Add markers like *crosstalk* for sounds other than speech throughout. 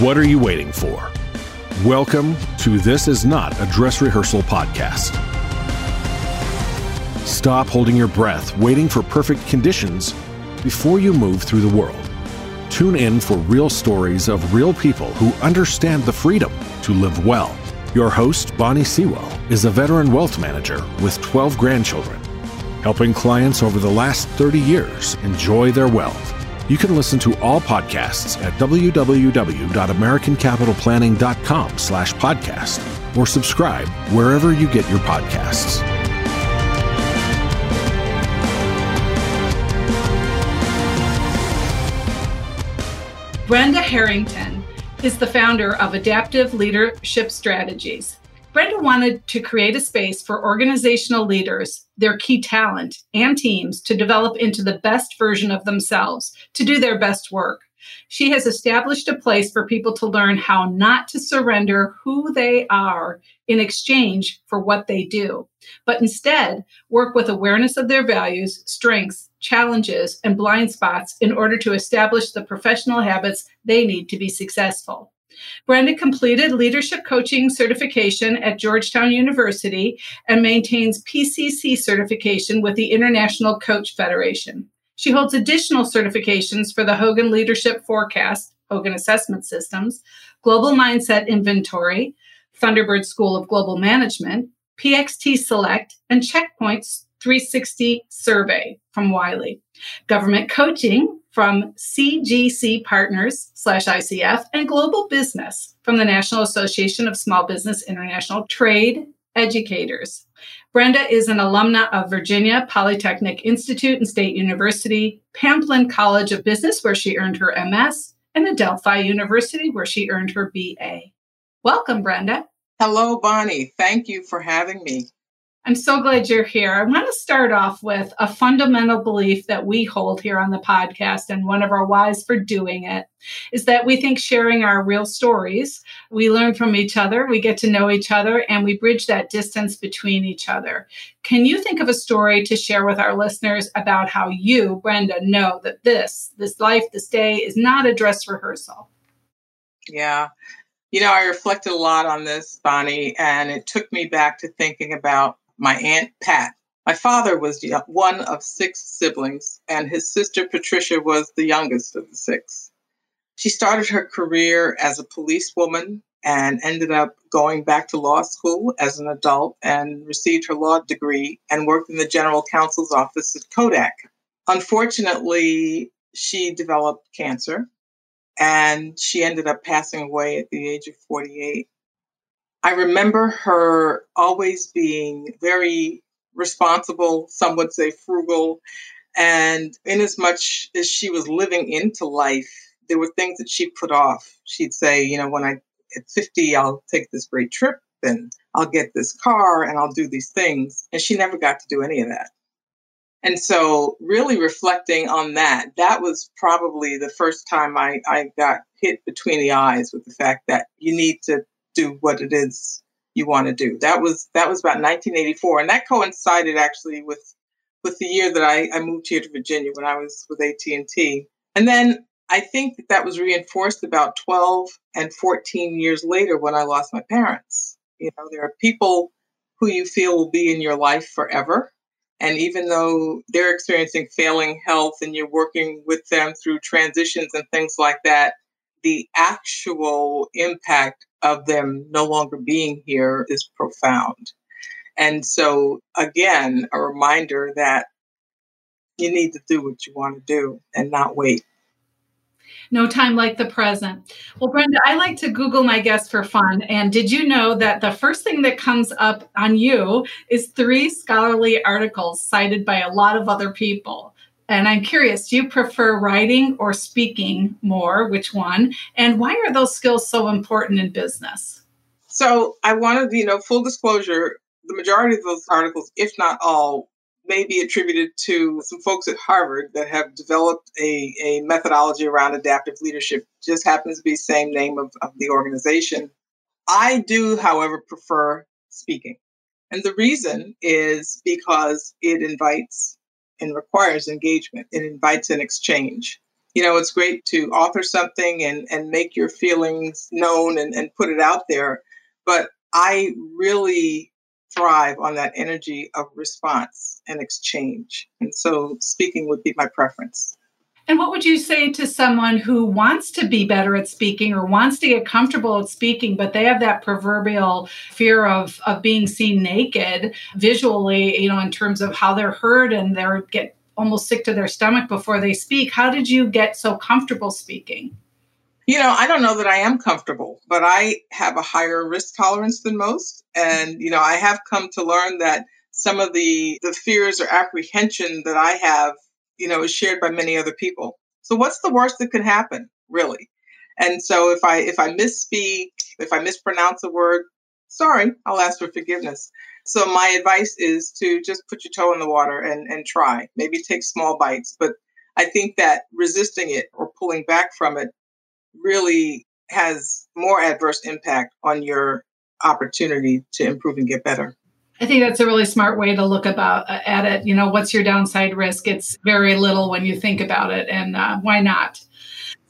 What are you waiting for? Welcome to This Is Not a Dress Rehearsal Podcast. Stop holding your breath, waiting for perfect conditions before you move through the world. Tune in for real stories of real people who understand the freedom to live well. Your host, Bonnie Sewell, is a veteran wealth manager with 12 grandchildren, helping clients over the last 30 years enjoy their wealth. You can listen to all podcasts at www.americancapitalplanning.com slash podcast or subscribe wherever you get your podcasts. Brenda Harrington is the founder of Adaptive Leadership Strategies. Brenda wanted to create a space for organizational leaders, their key talent, and teams to develop into the best version of themselves, to do their best work. She has established a place for people to learn how not to surrender who they are in exchange for what they do, but instead work with awareness of their values, strengths, challenges, and blind spots in order to establish the professional habits they need to be successful. Brenda completed leadership coaching certification at Georgetown University and maintains PCC certification with the International Coach Federation. She holds additional certifications for the Hogan Leadership Forecast, Hogan Assessment Systems, Global Mindset Inventory, Thunderbird School of Global Management, PXT Select, and Checkpoints 360 Survey from Wiley. Government coaching from CGC Partners slash ICF and Global Business from the National Association of Small Business International Trade Educators. Brenda is an alumna of Virginia Polytechnic Institute and State University, Pamplin College of Business, where she earned her MS, and Adelphi University, where she earned her BA. Welcome, Brenda. Hello, Bonnie. Thank you for having me. I'm so glad you're here. I want to start off with a fundamental belief that we hold here on the podcast, and one of our whys for doing it is that we think sharing our real stories, we learn from each other, we get to know each other, and we bridge that distance between each other. Can you think of a story to share with our listeners about how you, Brenda, know that this, this life, this day is not a dress rehearsal? Yeah. You know, I reflected a lot on this, Bonnie, and it took me back to thinking about my Aunt Pat. My father was one of six siblings, and his sister Patricia was the youngest of the six. She started her career as a policewoman and ended up going back to law school as an adult and received her law degree and worked in the general counsel's office at Kodak. Unfortunately, she developed cancer and she ended up passing away at the age of 48. I remember her always being very responsible, some would say frugal. And in as much as she was living into life, there were things that she put off. She'd say, you know, when I at 50, I'll take this great trip and I'll get this car and I'll do these things. And she never got to do any of that. And so, really reflecting on that, that was probably the first time I, I got hit between the eyes with the fact that you need to do what it is you want to do. That was that was about 1984, and that coincided actually with with the year that I, I moved here to Virginia when I was with AT and T. And then I think that that was reinforced about 12 and 14 years later when I lost my parents. You know, there are people who you feel will be in your life forever. And even though they're experiencing failing health and you're working with them through transitions and things like that, the actual impact of them no longer being here is profound. And so, again, a reminder that you need to do what you want to do and not wait. No time like the present. Well, Brenda, I like to Google my guests for fun. And did you know that the first thing that comes up on you is three scholarly articles cited by a lot of other people? And I'm curious, do you prefer writing or speaking more? Which one? And why are those skills so important in business? So I wanted, you know, full disclosure, the majority of those articles, if not all, may be attributed to some folks at Harvard that have developed a, a methodology around adaptive leadership. Just happens to be same name of, of the organization. I do, however, prefer speaking. And the reason is because it invites and requires engagement. It invites an exchange. You know, it's great to author something and, and make your feelings known and, and put it out there. But I really thrive on that energy of response and exchange. And so speaking would be my preference. And what would you say to someone who wants to be better at speaking or wants to get comfortable at speaking, but they have that proverbial fear of, of being seen naked visually, you know, in terms of how they're heard and they're get almost sick to their stomach before they speak? How did you get so comfortable speaking? You know, I don't know that I am comfortable, but I have a higher risk tolerance than most. And, you know, I have come to learn that some of the, the fears or apprehension that I have, you know, is shared by many other people. So what's the worst that could happen, really? And so if I if I misspeak, if I mispronounce a word, sorry, I'll ask for forgiveness. So my advice is to just put your toe in the water and, and try. Maybe take small bites. But I think that resisting it or pulling back from it really has more adverse impact on your opportunity to improve and get better. I think that's a really smart way to look about uh, at it. You know, what's your downside risk? It's very little when you think about it, and uh, why not?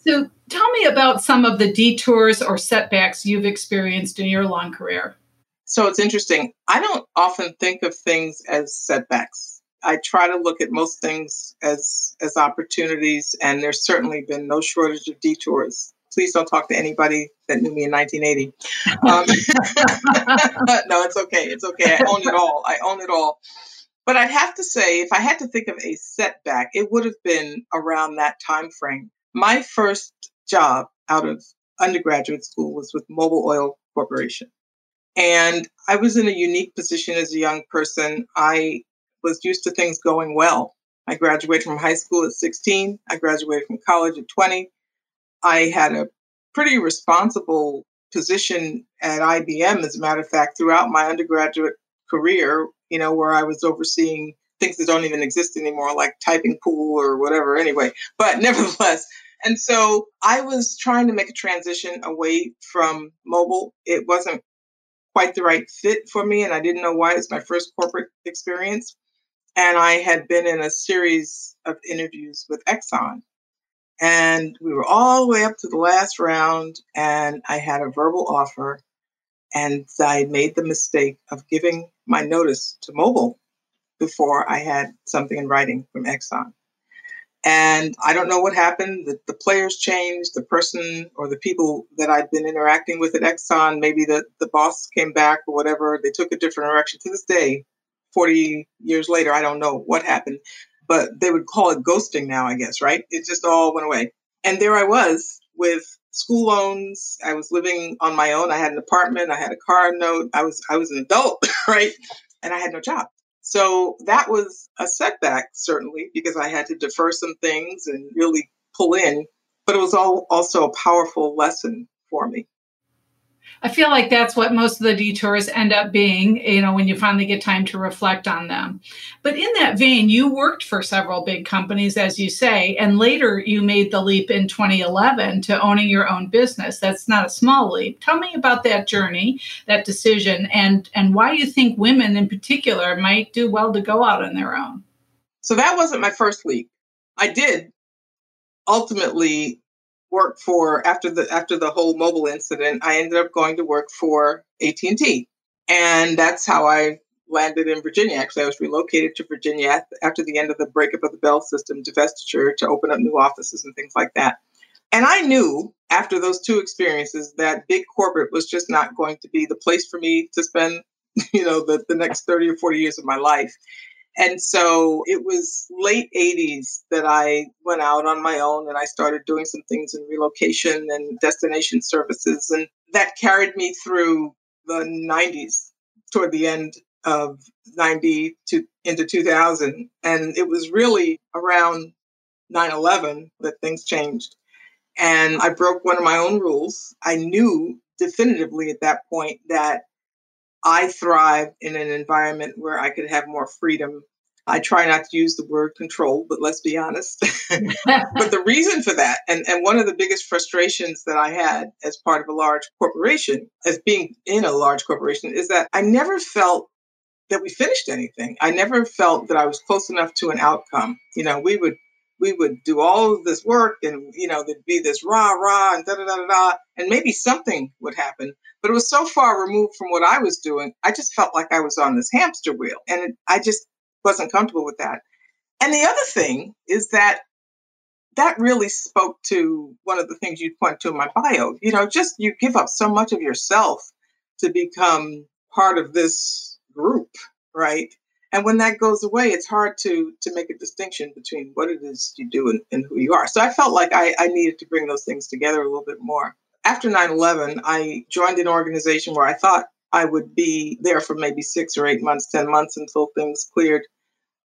So, tell me about some of the detours or setbacks you've experienced in your long career. So it's interesting. I don't often think of things as setbacks. I try to look at most things as as opportunities, and there's certainly been no shortage of detours. Please don't talk to anybody that knew me in 1980. Um, *laughs* *laughs* no, it's okay. It's okay. I own it all. I own it all. But I'd have to say, if I had to think of a setback, it would have been around that time frame. My first job out of undergraduate school was with Mobil Oil Corporation. And I was in a unique position as a young person. I was used to things going well. I graduated from high school at 16. I graduated from college at 20. I had a pretty responsible position at IBM, as a matter of fact, throughout my undergraduate career, you know, where I was overseeing things that don't even exist anymore, like typing pool or whatever, anyway. But *laughs* nevertheless, and so I was trying to make a transition away from Mobil. It wasn't quite the right fit for me, and I didn't know why. It's my first corporate experience. And I had been in a series of interviews with Exxon. And we were all the way up to the last round, and I had a verbal offer. And I made the mistake of giving my notice to Mobil before I had something in writing from Exxon. And I don't know what happened. The, the players changed, the person or the people that I'd been interacting with at Exxon, maybe the, the boss came back or whatever, they took a different direction. To this day, 40 years later, I don't know what happened, but they would call it ghosting now, I guess, right? It just all went away. And there I was with school loans. I was living on my own. I had an apartment. I had a car note. I was I was an adult, *laughs* right? And I had no job. So that was a setback, certainly, because I had to defer some things and really pull in. But it was all also a powerful lesson for me. I feel like that's what most of the detours end up being, you know, when you finally get time to reflect on them. But in that vein, you worked for several big companies, as you say, and later you made the leap in 2011 to owning your own business. That's not a small leap. Tell me about that journey, that decision, and, and why you think women in particular might do well to go out on their own. So that wasn't my first leap. I did ultimately work for after the after the whole Mobil incident i ended up going to work for at&t and that's how i landed in virginia actually. I was relocated to virginia after the end of the breakup of the bell system divestiture to open up new offices and things like that. And i knew after those two experiences that big corporate was just not going to be the place for me to spend *laughs* you know the, the next 30 or 40 years of my life and so it was late 80s that I went out on my own and I started doing some things in relocation and destination services. And that carried me through the 90s toward the end of 90 to into 2000. And it was really around 9 11 that things changed. And I broke one of my own rules. I knew definitively at that point that I thrive in an environment where I could have more freedom. I try not to use the word control, but let's be honest. *laughs* but the reason for that, and, and one of the biggest frustrations that I had as part of a large corporation, as being in a large corporation, is that I never felt that we finished anything. I never felt that I was close enough to an outcome. You know, we would we would do all of this work and, you know, there'd be this rah, rah, and da da da da and maybe something would happen. But it was so far removed from what I was doing, I just felt like I was on this hamster wheel. And it, I just wasn't comfortable with that. And the other thing is that that really spoke to one of the things you point to in my bio. You know, just you give up so much of yourself to become part of this group, right? And when that goes away, it's hard to to make a distinction between what it is you do and, and who you are. So I felt like I, I needed to bring those things together a little bit more. After 9-11, I joined an organization where I thought I would be there for maybe six or eight months, 10 months until things cleared.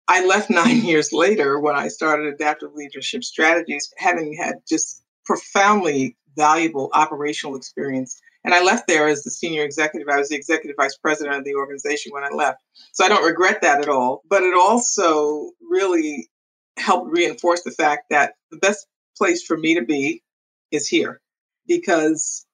I left *laughs* nine years later when I started Adaptive Leadership Strategies, having had just profoundly valuable operational experience and I left there as the senior executive. I was the executive vice president of the organization when I left. So I don't regret that at all. But it also really helped reinforce the fact that the best place for me to be is here because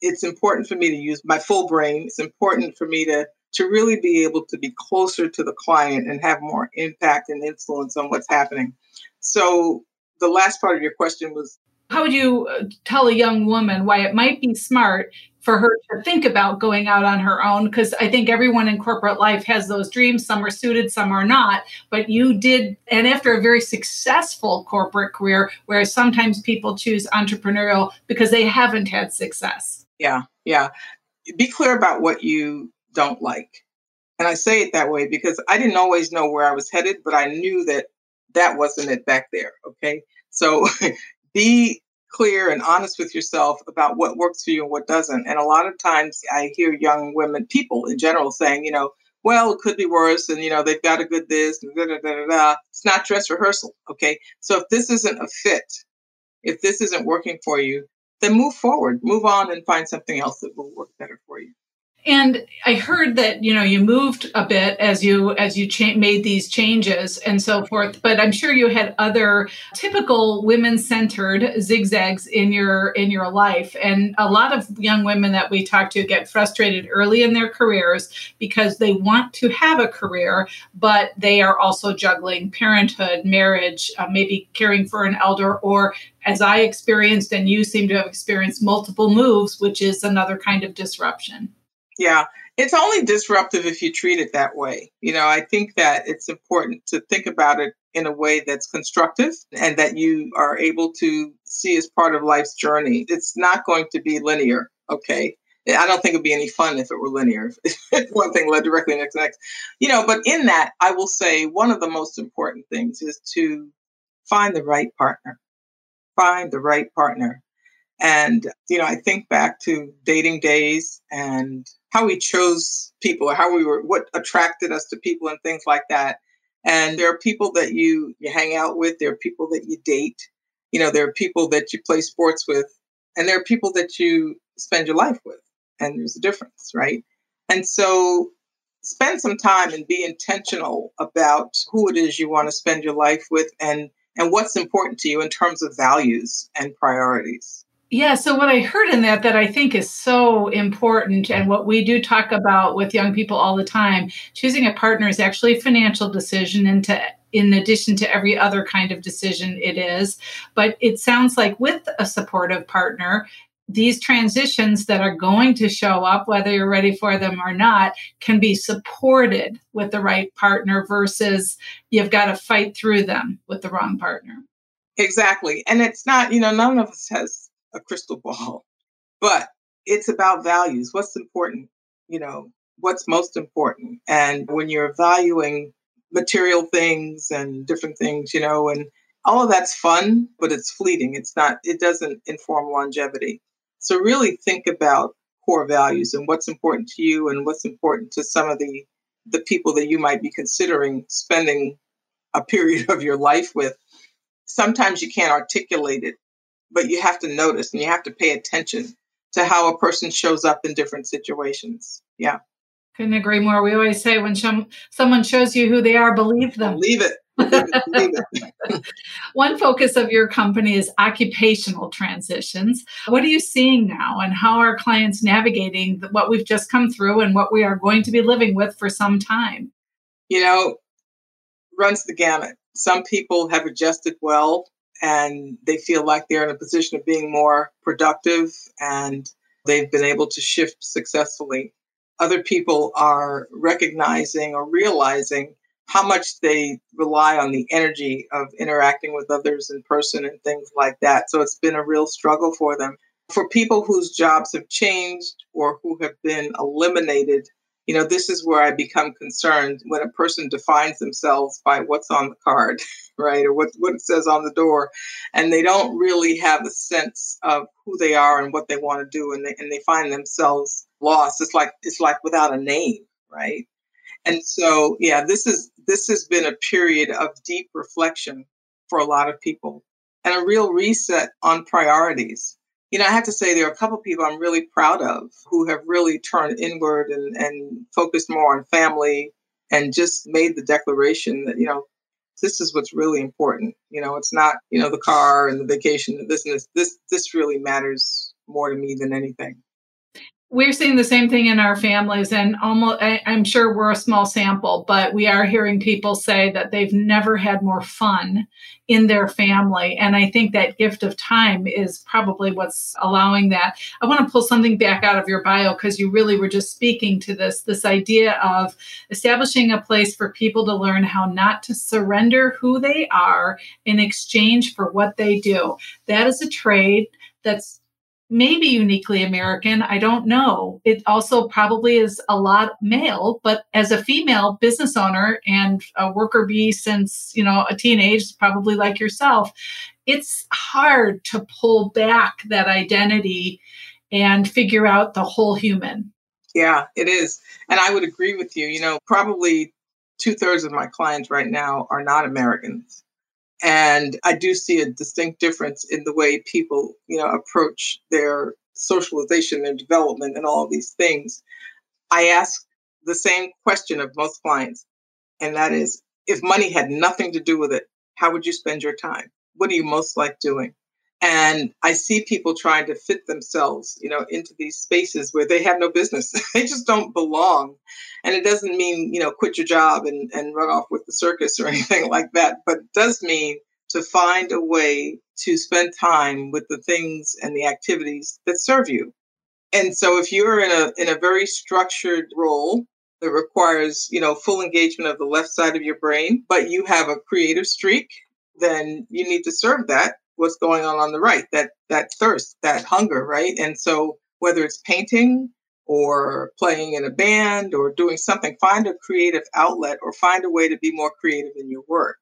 it's important for me to use my full brain. It's important for me to to really be able to be closer to the client and have more impact and influence on what's happening. So the last part of your question was how would you uh, tell a young woman why it might be smart for her to think about going out on her own? Because I think everyone in corporate life has those dreams. Some are suited, some are not. But you did, and after a very successful corporate career, where sometimes people choose entrepreneurial because they haven't had success. Yeah, yeah. Be clear about what you don't like. And I say it that way because I didn't always know where I was headed, but I knew that that wasn't it back there. Okay. So *laughs* be clear and honest with yourself about what works for you and what doesn't. And a lot of times I hear young women, people in general, saying, you know, well, it could be worse, and you know, they've got a good this, da, da, da. It's not dress rehearsal. Okay. So if this isn't a fit, if this isn't working for you, then move forward, move on and find something else that will work better for you. And I heard that you know you moved a bit as you as you cha- made these changes and so forth. But I'm sure you had other typical women-centered zigzags in your in your life. And a lot of young women that we talk to get frustrated early in their careers because they want to have a career, but they are also juggling parenthood, marriage, uh, maybe caring for an elder, or as I experienced and you seem to have experienced multiple moves, which is another kind of disruption. Yeah, it's only disruptive if you treat it that way. You know, I think that it's important to think about it in a way that's constructive and that you are able to see as part of life's journey. It's not going to be linear, okay? I don't think it'd be any fun if it were linear. *laughs* If one thing led directly next next. You know, but in that, I will say one of the most important things is to find the right partner. Find the right partner. And, you know, I think back to dating days and how we chose people, how we were, what attracted us to people and things like that. And there are people that you, you hang out with, there are people that you date, you know, there are people that you play sports with, and there are people that you spend your life with. And there's a difference, right? And so spend some time and be intentional about who it is you want to spend your life with and and what's important to you in terms of values and priorities. Yeah, so what I heard in that that I think is so important and what we do talk about with young people all the time, choosing a partner is actually a financial decision and to in addition to every other kind of decision it is, but it sounds like with a supportive partner, these transitions that are going to show up whether you're ready for them or not can be supported with the right partner versus you've got to fight through them with the wrong partner. Exactly. And it's not, you know, none of us has a crystal ball, but it's about values. What's important? You know, what's most important? And when you're valuing material things and different things, you know, and all of that's fun, but it's fleeting. It's not, it doesn't inform longevity. So really think about core values and what's important to you and what's important to some of the the people that you might be considering spending a *laughs* period of your life with. Sometimes you can't articulate it but you have to notice and you have to pay attention to how a person shows up in different situations. Yeah. Couldn't agree more. We always say when some, someone shows you who they are, believe them. Believe it. *laughs* One focus of your company is occupational transitions. What are you seeing now, and how are clients navigating what we've just come through and what we are going to be living with for some time? You know, runs the gamut. Some people have adjusted well and they feel like they're in a position of being more productive and they've been able to shift successfully. Other people are recognizing or realizing how much they rely on the energy of interacting with others in person and things like that. So it's been a real struggle for them. For people whose jobs have changed or who have been eliminated, you know, this is where I become concerned when a person defines themselves by what's on the card, *laughs* right? Or what, what it says on the door. And they don't really have a sense of who they are and what they want to do. And they, and they find themselves lost. It's like, it's like without a name, right? And so, yeah, this is this has been a period of deep reflection for a lot of people and a real reset on priorities. You know, I have to say there are a couple people I'm really proud of who have really turned inward and, and focused more on family and just made the declaration that, you know, this is what's really important. You know, it's not, you know, the car and the vacation and this and this. This this really matters more to me than anything we're seeing the same thing in our families and almost I, am sure we're a small sample but we are hearing people say that they've never had more fun in their family. And i think that gift of time is probably what's allowing that. I want to pull something back out of your bio because you really were just speaking to this this idea of establishing a place for people to learn how not to surrender who they are in exchange for what they do. That is a trade that's maybe uniquely American. I don't know. It also probably is a lot male, but as a female business owner and a worker bee since, you know, a teenage, probably like yourself, it's hard to pull back that identity and figure out the whole human. Yeah, it is. And I would agree with you. You know, probably two thirds of my clients right now are not Americans. And I do see a distinct difference in the way people, you know, approach their socialization and development and all these things. I ask the same question of most clients, and that is if money had nothing to do with it, how would you spend your time? What do you most like doing? And I see people trying to fit themselves, you know, into these spaces where they have no business. *laughs* they just don't belong. And it doesn't mean, you know, quit your job and, and run off with the circus or *laughs* anything like that, but it does mean to find a way to spend time with the things and the activities that serve you. And so if you're in a in a very structured role that requires, you know, full engagement of the left side of your brain, but you have a creative streak, then you need to serve that what's going on on the right that that thirst that hunger right? And so whether it's painting or playing in a band or doing something find a creative outlet or find a way to be more creative in your work.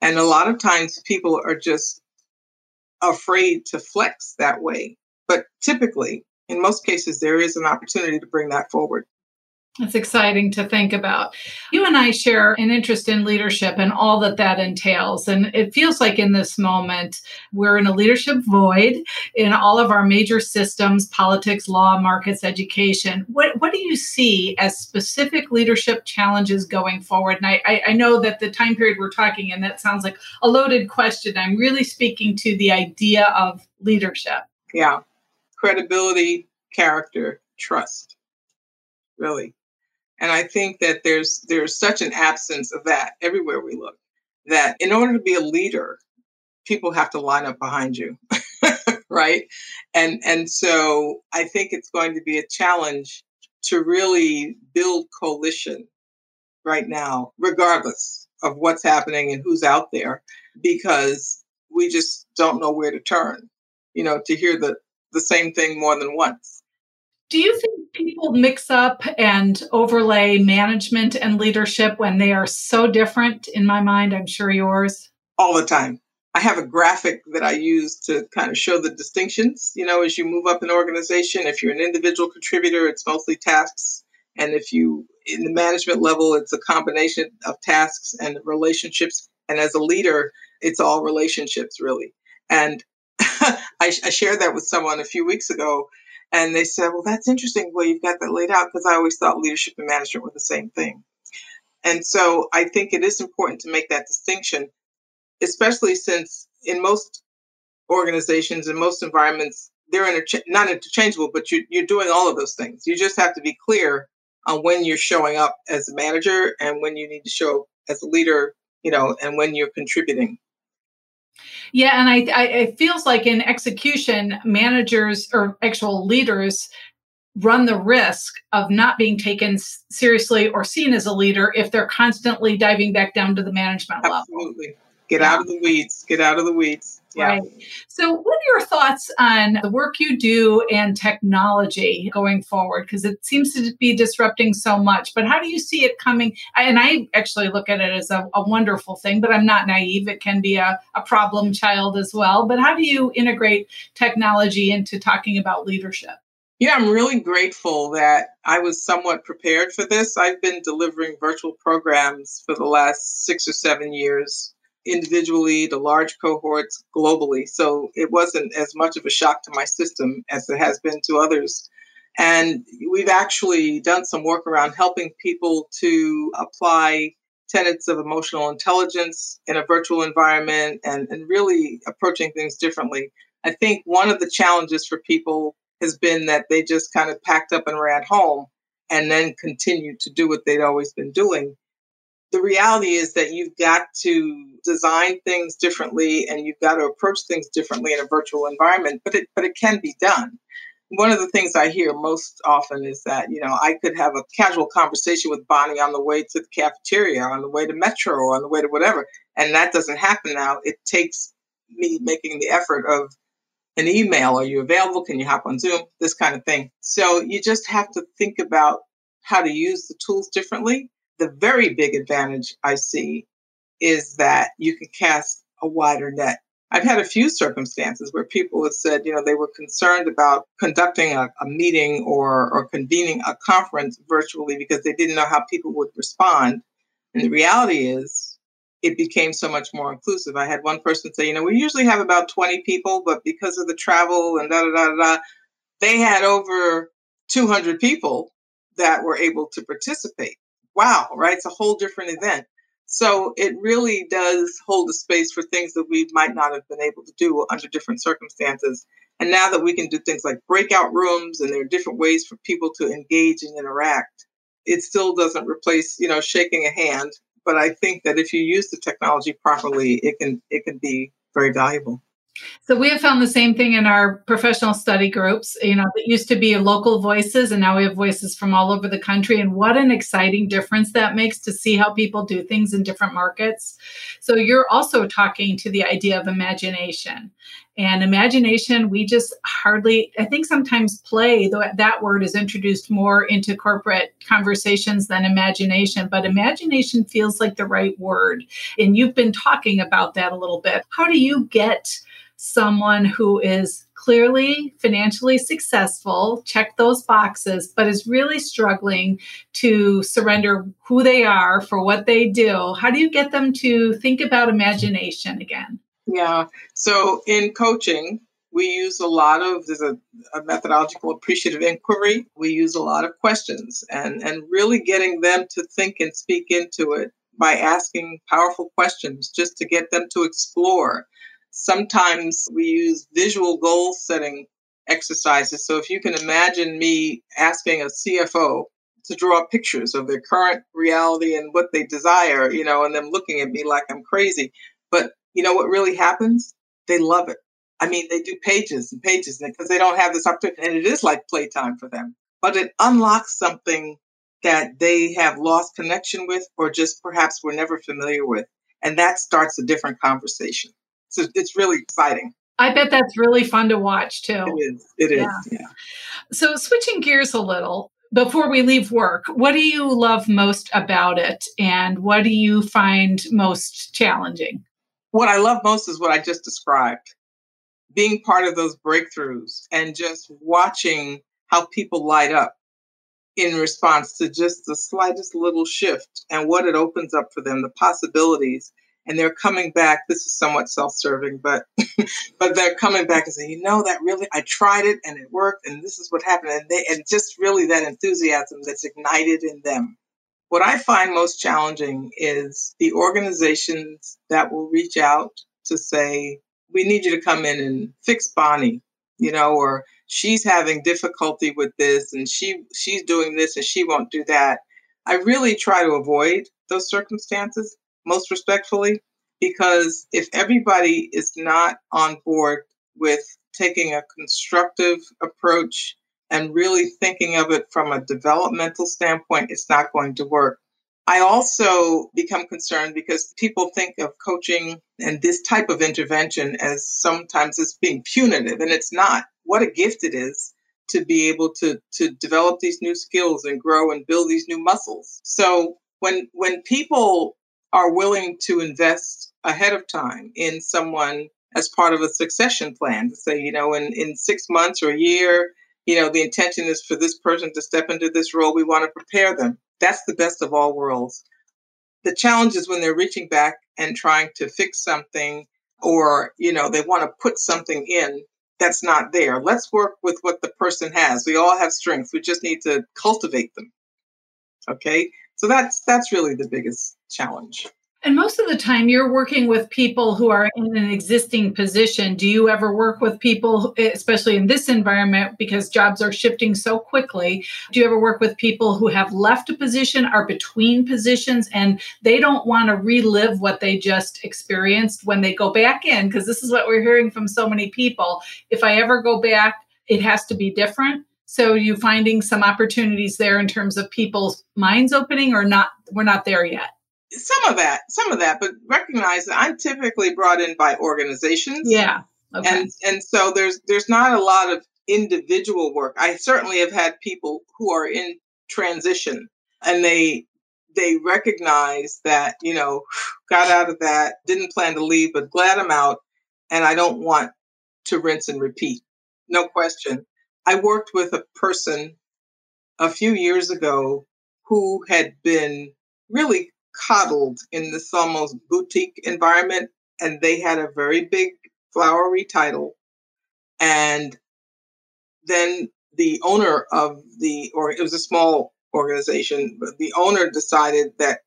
And a lot of times people are just afraid to flex that way. But typically in most cases there is an opportunity to bring that forward it's exciting to think about. You and I share an interest in leadership and all that that entails. And it feels like in this moment, we're in a leadership void in all of our major systems politics, law, markets, education. What, what do you see as specific leadership challenges going forward? And I, I, I know that the time period we're talking in, that sounds like a loaded question. I'm really speaking to the idea of leadership. Yeah. Credibility, character, trust. Really and I think that there's there's such an absence of that everywhere we look. That in order to be a leader, people have to line up behind you. *laughs* right? And and so I think it's going to be a challenge to really build coalition right now, regardless of what's happening and who's out there, because we just don't know where to turn, you know, to hear the the same thing more than once. Do you think people mix up and overlay management and leadership when they are so different? In my mind, I'm sure yours. All the time. I have a graphic that I use to kind of show the distinctions. You know, as you move up an organization, if you're an individual contributor, it's mostly tasks. And if you, in the management level, it's a combination of tasks and relationships. And as a leader, it's all relationships, really. And *laughs* I, I shared that with someone a few weeks ago and they said, well, that's interesting way you've got that laid out because I always thought leadership and management were the same thing. And so I think it is important to make that distinction, especially since in most organizations, in most environments, they're intercha- not interchangeable, but you, you're doing all of those things. You just have to be clear on when you're showing up as a manager and when you need to show up as a leader you know, and when you're contributing. Yeah, and I, I it feels like in execution, managers or actual leaders run the risk of not being taken seriously or seen as a leader if they're constantly diving back down to the management level. Absolutely. Get out of the weeds. Get out of the weeds. Yeah. Right. So, what are your thoughts on the work you do and technology going forward? Because it seems to be disrupting so much, but how do you see it coming? And I actually look at it as a, a wonderful thing, but I'm not naive. It can be a, a problem child as well. But how do you integrate technology into talking about leadership? Yeah, I'm really grateful that I was somewhat prepared for this. I've been delivering virtual programs for the last six or seven years individually the large cohorts globally. So it wasn't as much of a shock to my system as it has been to others. And we've actually done some work around helping people to apply tenets of emotional intelligence in a virtual environment and, and really approaching things differently. I think one of the challenges for people has been that they just kind of packed up and ran home and then continued to do what they'd always been doing the reality is that you've got to design things differently and you've got to approach things differently in a virtual environment but it but it can be done. One of the things i hear most often is that you know i could have a casual conversation with bonnie on the way to the cafeteria on the way to metro or on the way to whatever and that doesn't happen now. It takes me making the effort of an email. Are you available? Can you hop on zoom? This kind of thing. So you just have to think about how to use the tools differently the very big advantage I see is that you can cast a wider net. I've had a few circumstances where people have said, you know, they were concerned about conducting a, a meeting or, or convening a conference virtually because they didn't know how people would respond. And the reality is, it became so much more inclusive. I had one person say, you know, we usually have about 20 people, but because of the travel and da da da da, they had over 200 people that were able to participate wow, right? It's a whole different event. So it really does hold a space for things that we might not have been able to do under different circumstances. And now that we can do things like breakout rooms and there are different ways for people to engage and interact, it still doesn't replace, you know, shaking a hand. But I think that if you use the technology properly, it can it can be very valuable. So we have found the same thing in our professional study groups. You know, it used to be local voices, and now we have voices from all over the country. And what an exciting difference that makes to see how people do things in different markets. So you're also talking to the idea of imagination. And imagination, we just hardly, I think sometimes play, though that word is introduced more into corporate conversations than imagination, but imagination feels like the right word. And you've been talking about that a little bit. How do you get someone who is clearly financially successful, check those boxes, but is really struggling to surrender who they are for what they do, how do you get them to think about imagination again? Yeah. So in coaching, we use a lot of there's a, a, methodological appreciative inquiry. We use a lot of questions and and really getting them to think and speak into it by asking powerful questions just to get them to explore Sometimes we use visual goal setting exercises. So if you can imagine me asking a CFO to draw pictures of their current reality and what they desire, you know, and them looking at me like I'm crazy. But you know what really happens? They love it. I mean, they do pages and pages because they don't have this opportunity, and it is like playtime for them. But it unlocks something that they have lost connection with, or just perhaps were never familiar with, and that starts a different conversation it's, it's really exciting. I bet that's really fun to watch too. It is. It is. Yeah. yeah. So switching gears a little, before we leave work, what do you love most about it and what do you find most challenging? What I love most is what I just described. Being part of those breakthroughs and just watching how people light up in response to just the slightest little shift and what it opens up for them, the possibilities and they're coming back. This is somewhat self-serving, but *laughs* but they're coming back and saying, you know, that really I tried it and it worked, and this is what happened, and they and just really that enthusiasm that's ignited in them. What I find most challenging is the organizations that will reach out to say, we need you to come in and fix Bonnie, you know, or she's having difficulty with this and she she's doing this and she won't do that. I really try to avoid those circumstances most respectfully, because if everybody is not on board with taking a constructive approach and really thinking of it from a developmental standpoint, it's not going to work. I also become concerned because people think of coaching and this type of intervention as sometimes as being punitive, and it's not. What a gift it is to be able to to develop these new skills and grow and build these new muscles. So when when people are willing to invest ahead of time in someone as part of a succession plan to say, you know, in, in six months or a year, you know, the intention is for this person to step into this role. We want to prepare them that's the best of all worlds. The challenge is when they're reaching back and trying to fix something or, you know, they want to put something in that's not there. Let's work with what the person has. We all have strengths. We just need to cultivate them. Okay? So that's that's really the biggest challenge. And most of the time, you're working with people who are in an existing position. Do you ever work with people, especially in this environment, because jobs are shifting so quickly? Do you ever work with people who have left a position, are between positions, and they don't want to relive what they just experienced when they go back in? Because this is what we're hearing from so many people. If I ever go back, it has to be different. So, you finding some opportunities there in terms of people's minds opening, or not? We're not there yet some of that, some of that, but recognize that I'm typically brought in by organizations. Yeah. Okay. And and so there's there's not a lot of individual work. I certainly have had people who are in transition and they they recognize that, you know, got out of that, didn't plan to leave, but glad I'm out and I don't want to rinse and repeat. No question. I worked with a person a few years ago who had been really coddled in this almost boutique environment, and they had a very big flowery title. And then the owner of the, or it was a small organization, but the owner decided that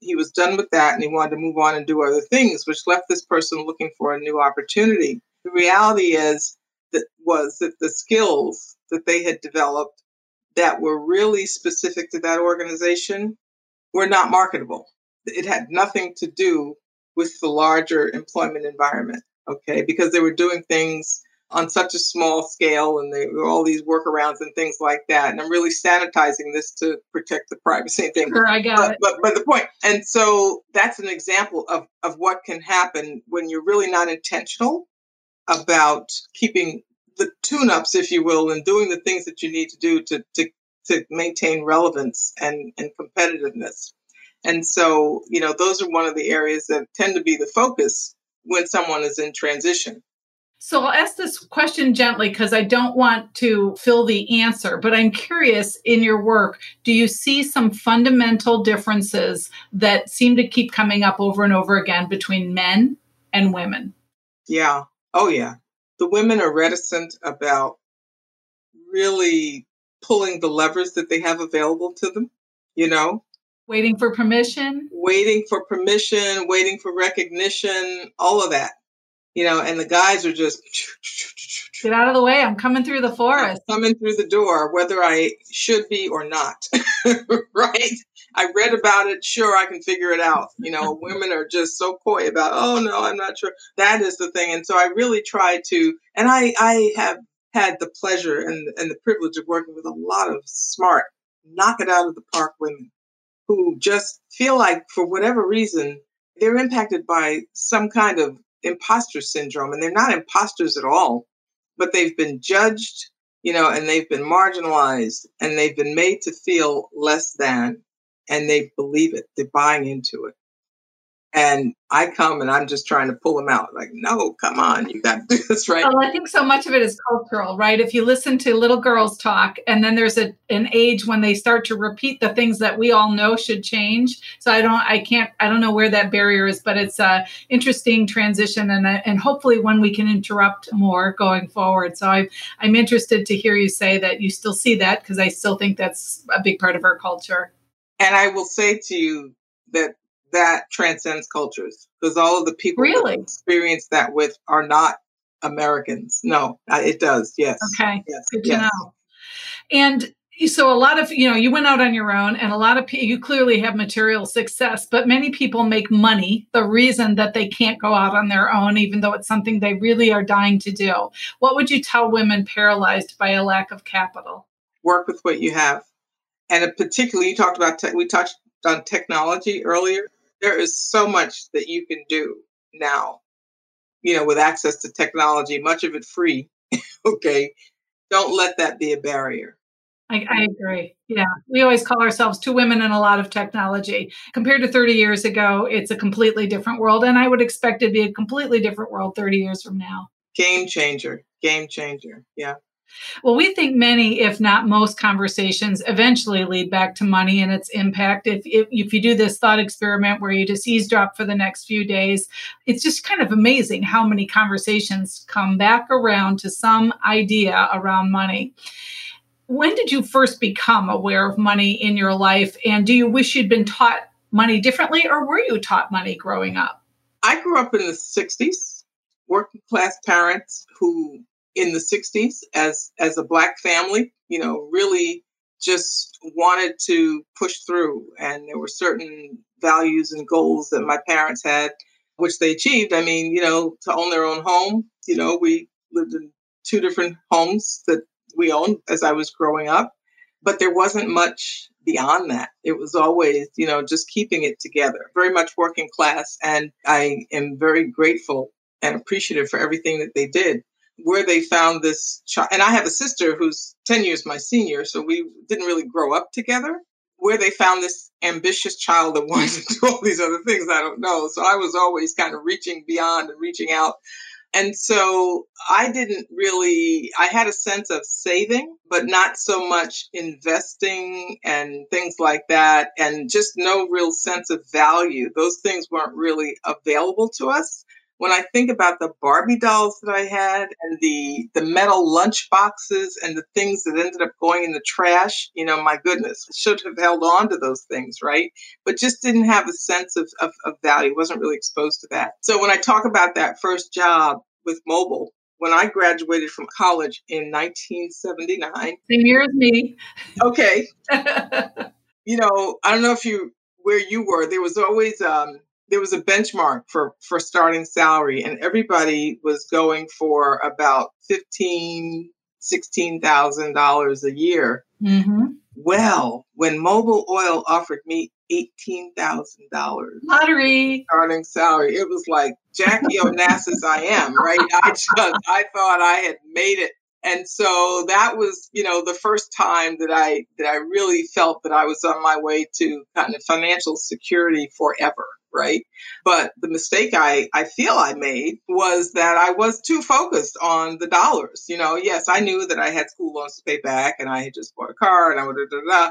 he was done with that and he wanted to move on and do other things, which left this person looking for a new opportunity. The reality is that was that the skills that they had developed that were really specific to that organization were not marketable. It had nothing to do with the larger employment environment, okay? Because they were doing things on such a small scale and were all these workarounds and things like that. And I'm really sanitizing this to protect the privacy thing. Sure, I got but, it. But, but the point, and so that's an example of, of what can happen when you're really not intentional about keeping the tune ups, if you will, and doing the things that you need to do to, to, to maintain relevance and, and competitiveness. And so, you know, those are one of the areas that tend to be the focus when someone is in transition. So I'll ask this question gently because I don't want to fill the answer, but I'm curious in your work, do you see some fundamental differences that seem to keep coming up over and over again between men and women? Yeah. Oh, yeah. The women are reticent about really pulling the levers that they have available to them, you know? Waiting for permission? Waiting for permission, waiting for recognition, all of that. You know, and the guys are just *laughs* get out of the way. I'm coming through the forest. I'm coming through the door, whether I should be or not. *laughs* right? I read about it. Sure, I can figure it out. You know, women are just so coy about, oh no, I'm not sure. That is the thing. And so I really try to, and I, I have had the pleasure and, and the privilege of working with a lot of smart, knock it out of the park women who just feel like, for whatever reason, they're impacted by some kind of imposter syndrome. And they're not imposters at all, but they've been judged, you know, and they've been marginalized and they've been made to feel less than, and they believe it. They're buying into it. And I come and I'm just trying to pull them out. Like, no, come on, you got to do this right. Well, I think so much of it is cultural, right? If you listen to little girls talk, and then there's a, an age when they start to repeat the things that we all know should change. So I don't, I can't, I don't know where that barrier is, but it's a interesting transition, and and hopefully one we can interrupt more going forward. So I, I'm interested to hear you say that you still see that because I still think that's a big part of our culture. And I will say to you that that transcends cultures because all of the people really experience that with are not Americans. No, it does. Yes. Okay. Yes. Good to yes. know. And so a lot of you know you went out on your own and a lot of people you clearly have material success but many people make money the reason that they can't go out on their own even though it's something they really are dying to do what would you tell women paralyzed by a lack of capital work with what you have and particularly you talked about te- we touched on technology earlier there is so much that you can do now you know with access to technology much of it free *laughs* okay don't let that be a barrier I, I, agree. Yeah. We always call ourselves two women and a lot of technology. Compared to 30 years ago, it's a completely different world. And I would expect it to be a completely different world 30 years from now. Game changer. Game changer. Yeah. Well, we think many, if not most, conversations eventually lead back to money and its impact. If, if, if, you do this thought experiment where you just eavesdrop for the next few days, it's just kind of amazing how many conversations come back around to some idea around money. When did you first become aware of money in your life? And do you wish you'd been taught money differently, or were you taught money growing up? I grew up in the 60s, working class parents who, in the 60s, as, as a Black family, you know, really just wanted to push through. And there were certain values and goals that my parents had, which they achieved. I mean, you know, to own their own home, you know, we lived in two different homes that we owned as I was growing up, but there wasn't much beyond that. It was always, you know, just keeping it together, very much working class. And I am very grateful and appreciative for everything that they did. Where they found this child, and I have a sister who's 10 years my senior, so we didn't really grow up together. Where they found this ambitious child that *laughs* wanted to do all these other things, I don't know. So I was always kind of reaching beyond and reaching out and so I didn't really, I had a sense of saving, but not so much investing and things like that, and just no real sense of value. Those things weren't really available to us. When I think about the Barbie dolls that I had and the, the metal lunch boxes and the things that ended up going in the trash, you know, my goodness, I should have held on to those things, right? But just didn't have a sense of, of, of value, wasn't really exposed to that. So when I talk about that first job, with Mobil when I graduated from college in 1979. Same year as me. Okay. *laughs* you know, I don't know if you where you were. There was always um, there was a benchmark for for starting salary, and everybody was going for about fifteen, sixteen thousand dollars a year. Mm-hmm. Well, when Mobil Oil offered me eighteen thousand dollars lottery starting salary. It was like Jackie *laughs* Onassis I am, right? I just I thought I had made it. And so that was, you know, the first time that I that I really felt that I was on my way to kind of financial security forever, right? But the mistake I, I feel I made was that I was too focused on the dollars. You know, yes, I knew that I had school loans to pay back and I had just bought a car and I would da, da, da,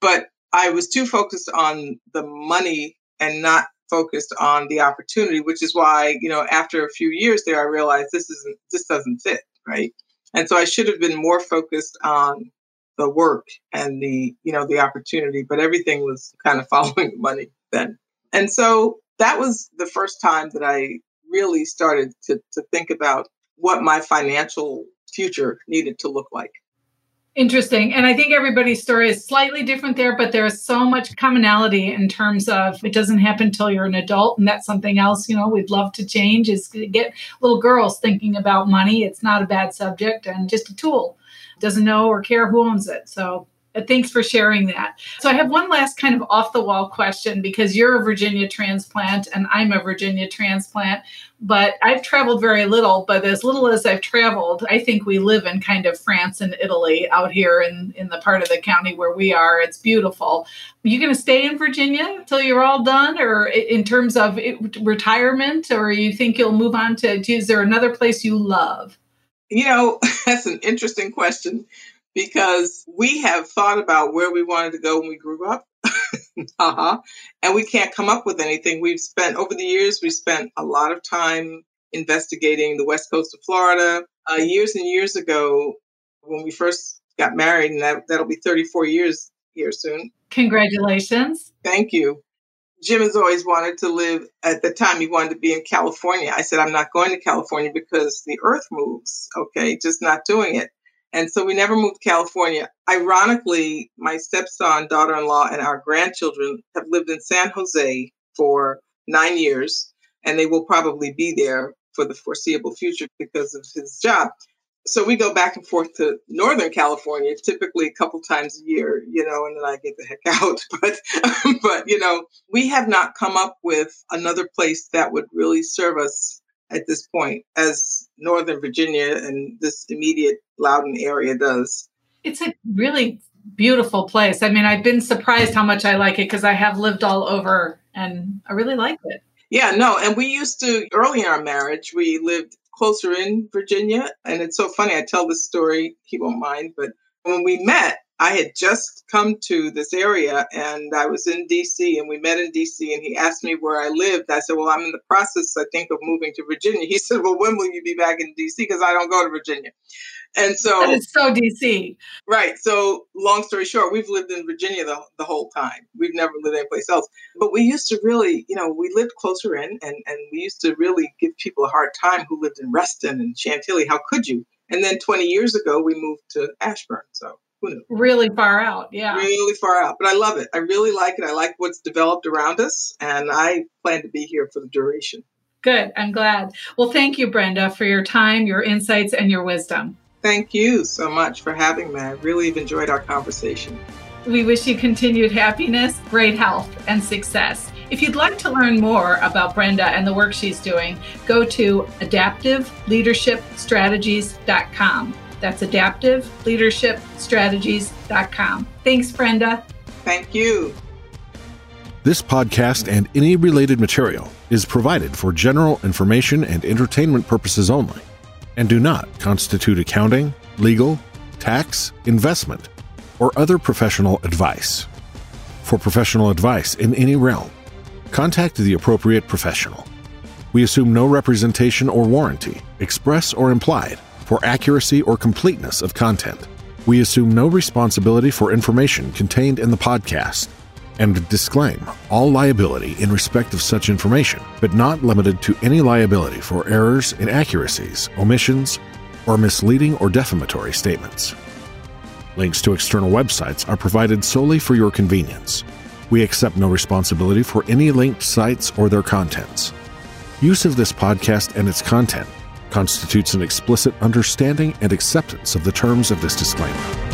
but I was too focused on the money and not focused on the opportunity, which is why, you know, after a few years there, I realized this isn't, this doesn't fit, right? And so I should have been more focused on the work and the, you know, the opportunity, but everything was kind of *laughs* following the money then. And so that was the first time that I really started to, to think about what my financial future needed to look like. Interesting. And I think everybody's story is slightly different there, but there's so much commonality in terms of it doesn't happen until you're an adult. And that's something else, you know, we'd love to change is get little girls thinking about money. It's not a bad subject and just a tool. Doesn't know or care who owns it. So Uh, thanks for sharing that. So I have one last kind of off the wall question because you're a Virginia transplant and I'm a Virginia transplant, but I've traveled very little, but as little as I've traveled, I think we live in kind of France and Italy out here in, in the part of the county where we are. It's beautiful. Are you going to stay in Virginia until you're all done or in terms of retirement or you think you'll move on to, is there another place you love? You know, *laughs* that's an interesting question because we have thought about where we wanted to go when we grew up. *laughs* uh-huh. And we can't come up with anything. We've spent, over the years, we spent a lot of time investigating the west coast of Florida. Uh, years and years ago, when we first got married, and that, that'll be 34 years here soon. Congratulations. Thank you. Jim has always wanted to live, at the time, he wanted to be in California. I said, I'm not going to California because the earth moves, okay, just not doing it. And so we never moved to California. Ironically, my stepson, daughter in law, and our grandchildren have lived in San Jose for nine years, and they will probably be there for the foreseeable future because of his job. So we go back and forth to Northern California, typically a couple times a year, you know, and then I get the heck *laughs* out. But, but you know, we have not come up with another place that would really serve us at this point as Northern Virginia and this immediate Loudoun area does. It's a really beautiful place. I mean, I've been surprised how much I like it because I have lived all over and I really like it. Yeah, no, and we used to early in our marriage, we lived closer in Virginia, and it's so funny. I tell this story; he won't mind. But when we met, I had just come to this area and I was in DC and we met in DC and he asked me where I lived. I said, Well, I'm in the process, I think, of moving to Virginia. *laughs* He said, Well, when will you be back in DC? Because I don't go to Virginia. And so it's so DC. Right. So long story short, we've lived in Virginia the, the whole time. We've never lived anyplace else. But we used to really, you know, we lived closer in and, and we used to really give people a hard time who lived in Reston and Chantilly. How could you? And then 20 years ago, we moved to Ashburn. So Really far out, yeah. Really far out. But I love it. I really like it. I like what's developed around us, and I plan to be here for the duration. Good. I'm glad. Well, thank you, Brenda, for your time, your insights, and your wisdom. Thank you so much for having me. I really have enjoyed our conversation. We wish you continued happiness, great health, and success. If you'd like to learn more about Brenda and the work she's doing, go to adaptiveleadershipstrategies.com. That's adaptiveleadershipstrategies.com. Thanks, Brenda. Thank you. This podcast and any related material is provided for general information and entertainment purposes only and do not constitute accounting, legal, tax, investment, or other professional advice. For professional advice in any realm, contact the appropriate professional. We assume no representation or warranty, express or implied, for accuracy or completeness of content. We assume no responsibility for information contained in the podcast and disclaim all liability in respect of such information, but not limited to any liability for errors, inaccuracies, omissions, or misleading or defamatory statements. Links to external websites are provided solely for your convenience. We accept no responsibility for any linked sites or their contents. Use of this podcast and its content constitutes an explicit understanding and acceptance of the terms of this disclaimer.